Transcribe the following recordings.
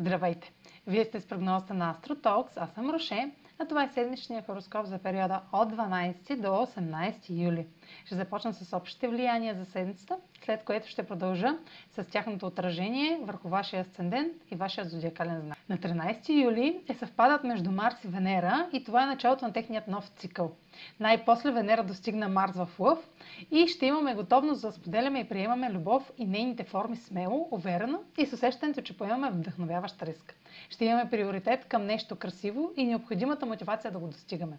Здравейте! Вие сте с прогнозата на AstroTalks, аз съм Роше, а това е седмичният хороскоп за периода от 12 до 18 юли. Ще започна с общите влияния за седмицата, след което ще продължа с тяхното отражение върху вашия асцендент и вашия зодиакален знак. На 13 юли е съвпадат между Марс и Венера и това е началото на техният нов цикъл. Най-после Венера достигна Марс в Лъв и ще имаме готовност да споделяме и приемаме любов и нейните форми смело, уверено и с усещането, че поемаме вдъхновяващ риск. Ще имаме приоритет към нещо красиво и необходимата мотивация да го достигаме.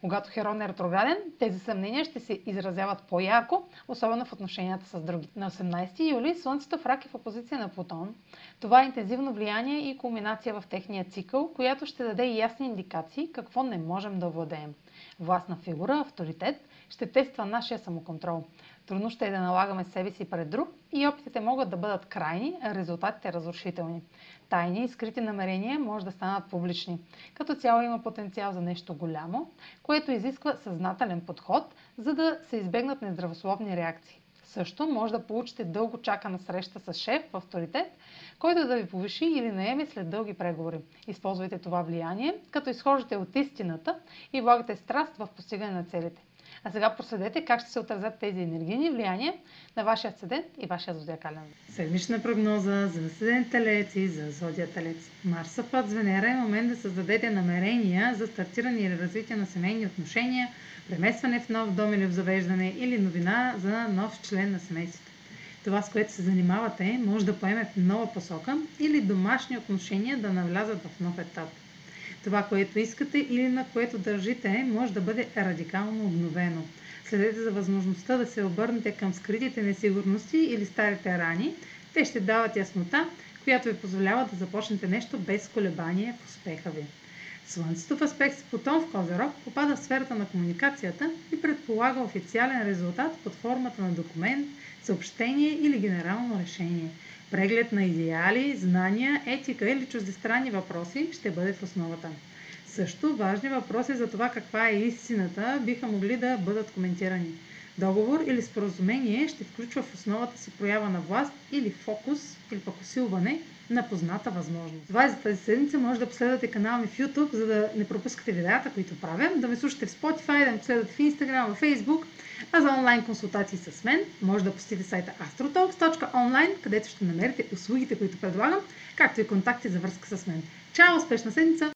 Когато Херон е ретрограден, тези съмнения ще се изразяват по-ярко, особено в отношенията с други. На 18 юли Слънцето в рак е в опозиция на Плутон. Това е интензивно влияние и кулминация в техния цикъл, която ще даде ясни индикации какво не можем да владеем. Властна фигура, авторитет, ще тества нашия самоконтрол. Трудно ще е да налагаме себе си пред друг и опитите могат да бъдат крайни, а резултатите разрушителни. Тайни и скрити намерения може да станат публични. Като цяло има потенциал за нещо голямо, което изисква съзнателен подход, за да се избегнат нездравословни реакции. Също може да получите дълго чакана среща с шеф в авторитет, който да ви повиши или наеме след дълги преговори. Използвайте това влияние, като изхождате от истината и влагате страст в постигане на целите. А сега проследете как ще се отразят тези енергийни влияния на вашия асцендент и вашия зодиакален. Седмична прогноза за асцендент Телец и за зодия Телец. Марса път с Венера е момент да създадете намерения за стартиране или развитие на семейни отношения, преместване в нов дом или завеждане или новина за нов член на семейството. Това, с което се занимавате, може да поеме в нова посока или домашни отношения да навлязат в нов етап. Това, което искате или на което държите, може да бъде радикално обновено. Следете за възможността да се обърнете към скритите несигурности или старите рани. Те ще дават яснота, която ви позволява да започнете нещо без колебание в успеха ви. Слънцето в аспект с Плутон в Козерог попада в сферата на комуникацията и предполага официален резултат под формата на документ, съобщение или генерално решение. Преглед на идеали, знания, етика или чуждестранни въпроси ще бъде в основата. Също важни въпроси за това каква е истината биха могли да бъдат коментирани. Договор или споразумение ще включва в основата си проява на власт или фокус или пък усилване на позната възможност. Това е за тази седмица. Може да последвате канала ми в YouTube, за да не пропускате видеята, които правя, да ме слушате в Spotify, да ме последвате в Instagram, в Facebook, а за онлайн консултации с мен може да посетите сайта astrotalks.online, където ще намерите услугите, които предлагам, както и контакти за връзка с мен. Чао! Успешна седмица!